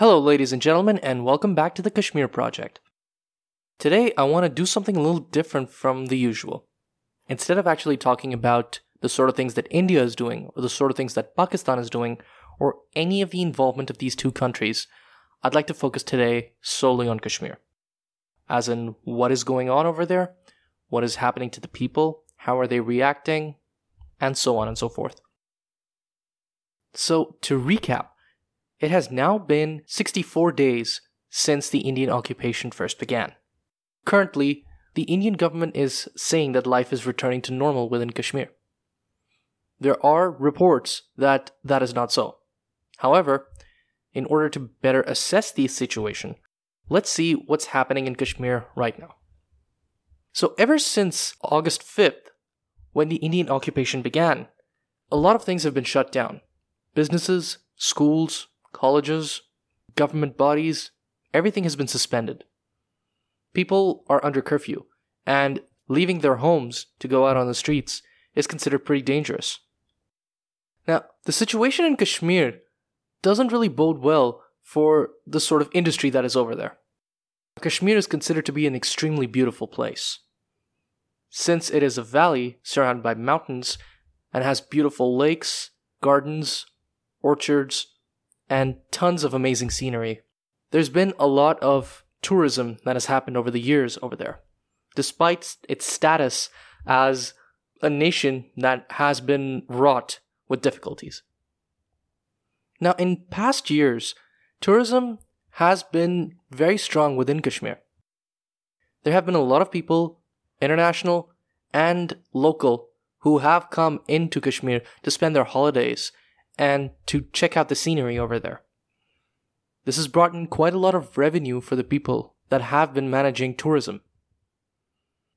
Hello, ladies and gentlemen, and welcome back to the Kashmir Project. Today, I want to do something a little different from the usual. Instead of actually talking about the sort of things that India is doing, or the sort of things that Pakistan is doing, or any of the involvement of these two countries, I'd like to focus today solely on Kashmir. As in, what is going on over there, what is happening to the people, how are they reacting, and so on and so forth. So, to recap, it has now been 64 days since the Indian occupation first began. Currently, the Indian government is saying that life is returning to normal within Kashmir. There are reports that that is not so. However, in order to better assess the situation, let's see what's happening in Kashmir right now. So, ever since August 5th, when the Indian occupation began, a lot of things have been shut down. Businesses, schools, colleges, government bodies, everything has been suspended. People are under curfew, and leaving their homes to go out on the streets is considered pretty dangerous. Now, the situation in Kashmir doesn't really bode well for the sort of industry that is over there. Kashmir is considered to be an extremely beautiful place. Since it is a valley surrounded by mountains and has beautiful lakes, gardens, orchards, and tons of amazing scenery, there's been a lot of tourism that has happened over the years over there. Despite its status as a nation that has been wrought with difficulties. Now, in past years, tourism has been very strong within Kashmir. There have been a lot of people, international and local, who have come into Kashmir to spend their holidays and to check out the scenery over there. This has brought in quite a lot of revenue for the people that have been managing tourism.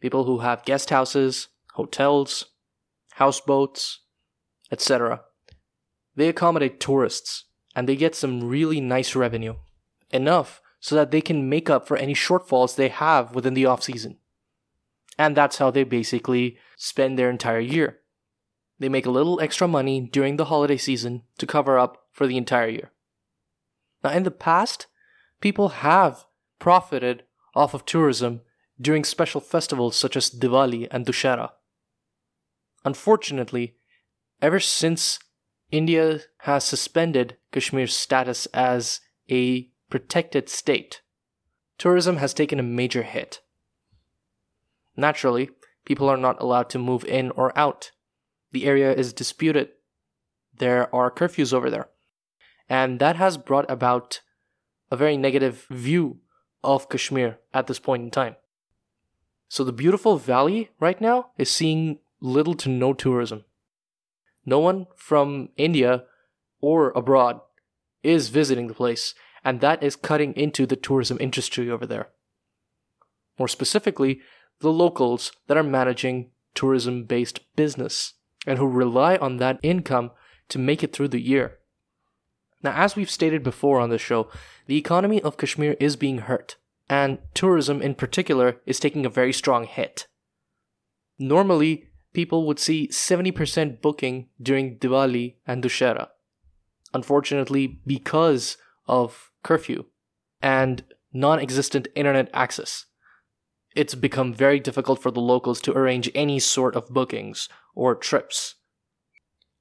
People who have guest houses, hotels, houseboats, etc. They accommodate tourists and they get some really nice revenue. Enough so that they can make up for any shortfalls they have within the off season. And that's how they basically spend their entire year. They make a little extra money during the holiday season to cover up for the entire year. Now, in the past, people have profited off of tourism during special festivals such as Diwali and Dussehra. Unfortunately, ever since India has suspended Kashmir's status as a protected state. Tourism has taken a major hit. Naturally, people are not allowed to move in or out. The area is disputed. There are curfews over there. And that has brought about a very negative view of Kashmir at this point in time. So the beautiful valley right now is seeing little to no tourism. No one from India or abroad is visiting the place, and that is cutting into the tourism industry over there. More specifically, the locals that are managing tourism based business and who rely on that income to make it through the year. Now, as we've stated before on the show, the economy of Kashmir is being hurt, and tourism in particular is taking a very strong hit. Normally, people would see 70% booking during Diwali and Dussehra. Unfortunately, because of curfew and non existent internet access, it's become very difficult for the locals to arrange any sort of bookings or trips.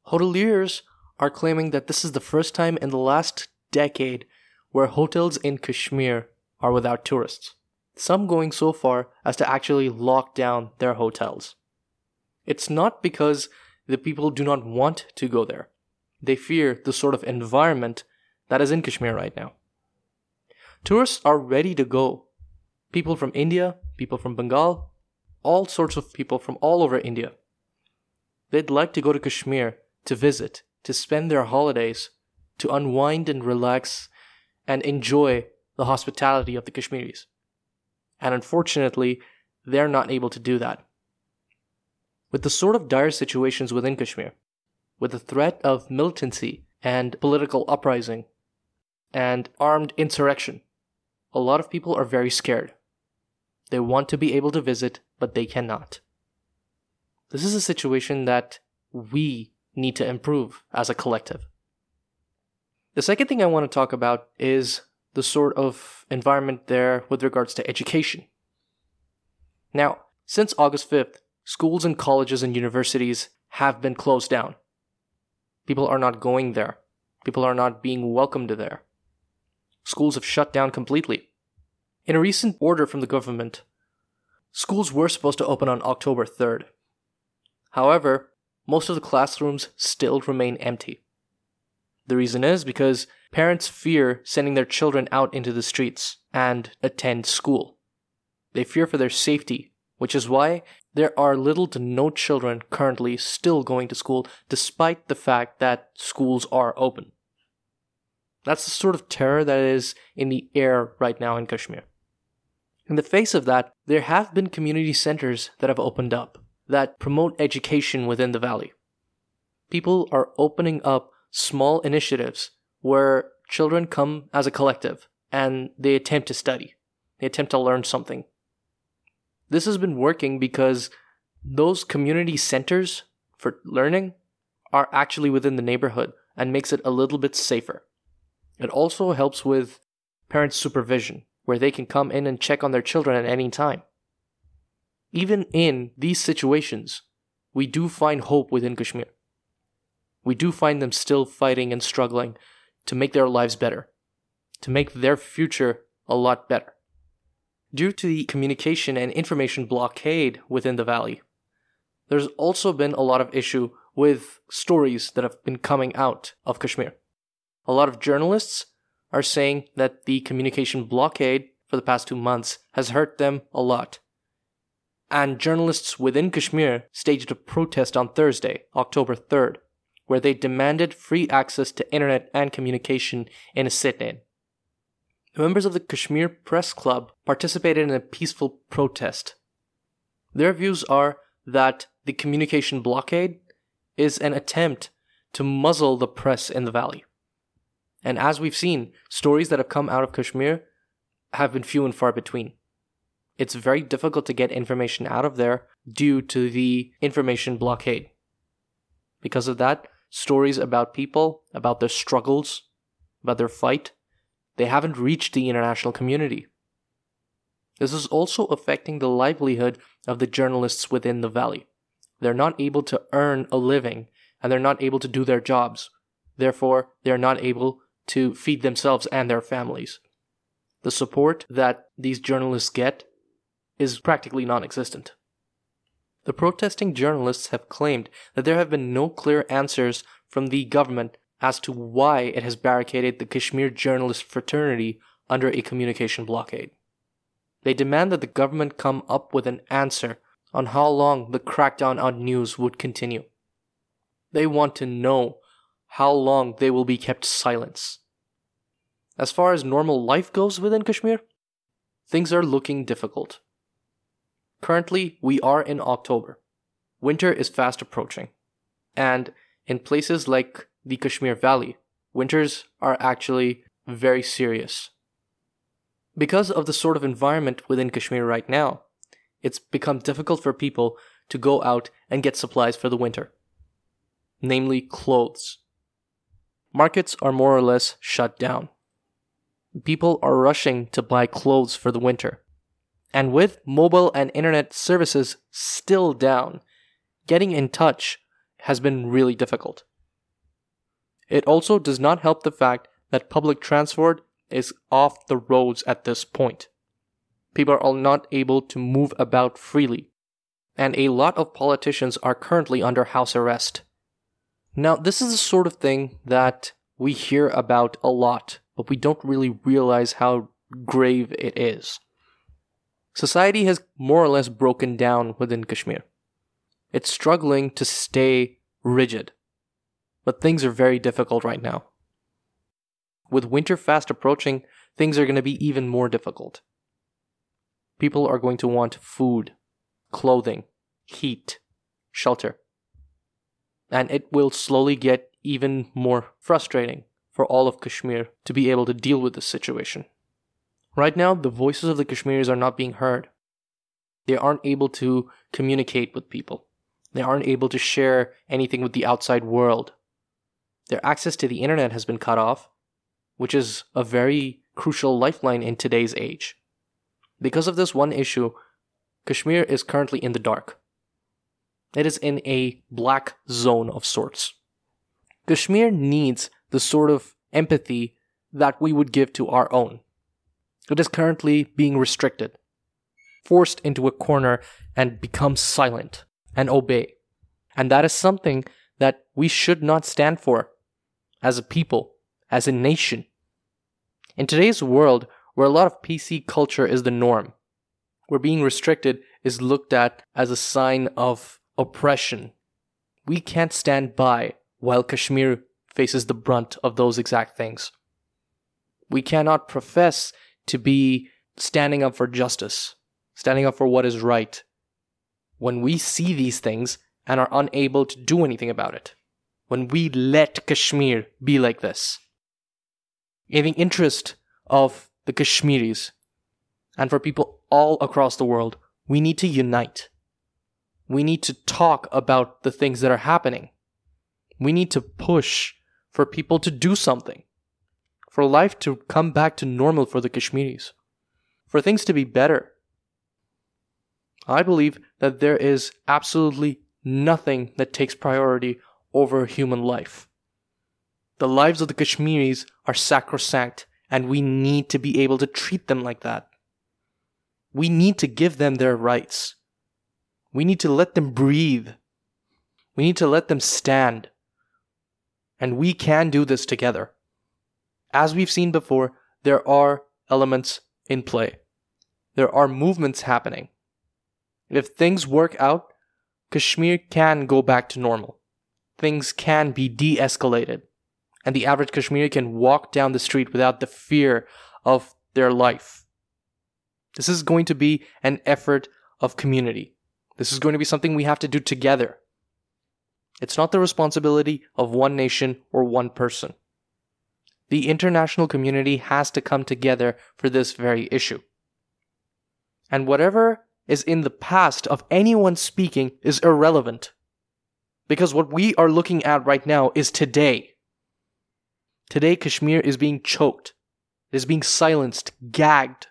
Hoteliers are claiming that this is the first time in the last decade where hotels in Kashmir are without tourists, some going so far as to actually lock down their hotels. It's not because the people do not want to go there. They fear the sort of environment that is in Kashmir right now. Tourists are ready to go. People from India, people from Bengal, all sorts of people from all over India. They'd like to go to Kashmir to visit, to spend their holidays, to unwind and relax and enjoy the hospitality of the Kashmiris. And unfortunately, they're not able to do that. With the sort of dire situations within Kashmir, with the threat of militancy and political uprising and armed insurrection, a lot of people are very scared. They want to be able to visit, but they cannot. This is a situation that we need to improve as a collective. The second thing I want to talk about is the sort of environment there with regards to education. Now, since August 5th, schools and colleges and universities have been closed down. People are not going there. People are not being welcomed there. Schools have shut down completely. In a recent order from the government, schools were supposed to open on October 3rd. However, most of the classrooms still remain empty. The reason is because parents fear sending their children out into the streets and attend school. They fear for their safety, which is why there are little to no children currently still going to school despite the fact that schools are open. That's the sort of terror that is in the air right now in Kashmir. In the face of that, there have been community centers that have opened up that promote education within the valley. People are opening up small initiatives where children come as a collective and they attempt to study. They attempt to learn something. This has been working because those community centers for learning are actually within the neighborhood and makes it a little bit safer. It also helps with parent supervision, where they can come in and check on their children at any time. Even in these situations, we do find hope within Kashmir. We do find them still fighting and struggling to make their lives better, to make their future a lot better. Due to the communication and information blockade within the valley, there's also been a lot of issue with stories that have been coming out of Kashmir. A lot of journalists are saying that the communication blockade for the past two months has hurt them a lot. And journalists within Kashmir staged a protest on Thursday, October 3rd, where they demanded free access to internet and communication in a sit in. The members of the Kashmir Press Club participated in a peaceful protest. Their views are that the communication blockade is an attempt to muzzle the press in the valley. And as we've seen, stories that have come out of Kashmir have been few and far between. It's very difficult to get information out of there due to the information blockade. Because of that, stories about people, about their struggles, about their fight, they haven't reached the international community. This is also affecting the livelihood of the journalists within the valley. They're not able to earn a living and they're not able to do their jobs. Therefore, they're not able to feed themselves and their families. The support that these journalists get is practically non existent. The protesting journalists have claimed that there have been no clear answers from the government as to why it has barricaded the Kashmir journalist fraternity under a communication blockade. They demand that the government come up with an answer on how long the crackdown on news would continue. They want to know how long they will be kept silent. As far as normal life goes within Kashmir, things are looking difficult. Currently, we are in October. Winter is fast approaching. And in places like the Kashmir Valley, winters are actually very serious. Because of the sort of environment within Kashmir right now, it's become difficult for people to go out and get supplies for the winter, namely clothes. Markets are more or less shut down. People are rushing to buy clothes for the winter. And with mobile and internet services still down, getting in touch has been really difficult. It also does not help the fact that public transport is off the roads at this point. People are not able to move about freely, and a lot of politicians are currently under house arrest. Now, this is the sort of thing that we hear about a lot, but we don't really realize how grave it is. Society has more or less broken down within Kashmir. It's struggling to stay rigid, but things are very difficult right now. With winter fast approaching, things are going to be even more difficult. People are going to want food, clothing, heat, shelter. And it will slowly get even more frustrating for all of Kashmir to be able to deal with this situation. Right now, the voices of the Kashmiris are not being heard. They aren't able to communicate with people. They aren't able to share anything with the outside world. Their access to the internet has been cut off, which is a very crucial lifeline in today's age. Because of this one issue, Kashmir is currently in the dark. It is in a black zone of sorts. Kashmir needs the sort of empathy that we would give to our own. It is currently being restricted, forced into a corner, and becomes silent and obey. And that is something that we should not stand for as a people, as a nation. In today's world, where a lot of PC culture is the norm, where being restricted is looked at as a sign of oppression, we can't stand by while Kashmir faces the brunt of those exact things. We cannot profess to be standing up for justice, standing up for what is right, when we see these things and are unable to do anything about it. When we let Kashmir be like this. In the interest of the Kashmiris and for people all across the world, we need to unite. We need to talk about the things that are happening. We need to push for people to do something, for life to come back to normal for the Kashmiris, for things to be better. I believe that there is absolutely nothing that takes priority over human life. The lives of the Kashmiris are sacrosanct, and we need to be able to treat them like that. We need to give them their rights. We need to let them breathe. We need to let them stand. And we can do this together. As we've seen before, there are elements in play. There are movements happening. If things work out, Kashmir can go back to normal. Things can be de escalated. And the average Kashmiri can walk down the street without the fear of their life. This is going to be an effort of community. This is going to be something we have to do together. It's not the responsibility of one nation or one person. The international community has to come together for this very issue. And whatever is in the past of anyone speaking is irrelevant. Because what we are looking at right now is today. Today, Kashmir is being choked, it is being silenced, gagged,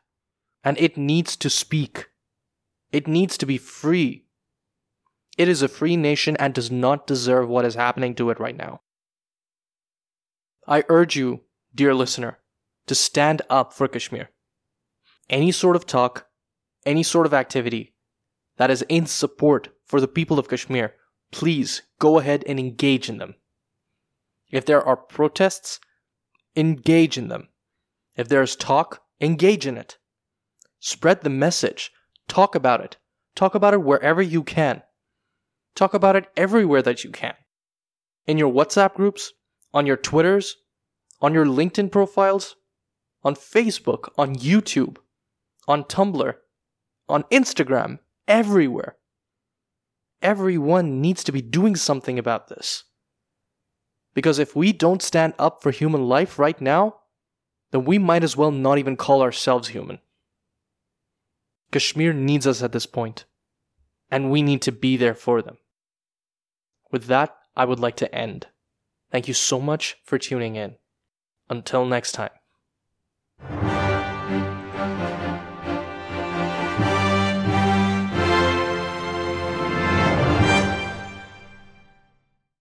and it needs to speak. It needs to be free. It is a free nation and does not deserve what is happening to it right now. I urge you, dear listener, to stand up for Kashmir. Any sort of talk, any sort of activity that is in support for the people of Kashmir, please go ahead and engage in them. If there are protests, engage in them. If there is talk, engage in it. Spread the message. Talk about it. Talk about it wherever you can. Talk about it everywhere that you can. In your WhatsApp groups, on your Twitters, on your LinkedIn profiles, on Facebook, on YouTube, on Tumblr, on Instagram, everywhere. Everyone needs to be doing something about this. Because if we don't stand up for human life right now, then we might as well not even call ourselves human. Kashmir needs us at this point, and we need to be there for them. With that, I would like to end. Thank you so much for tuning in. Until next time.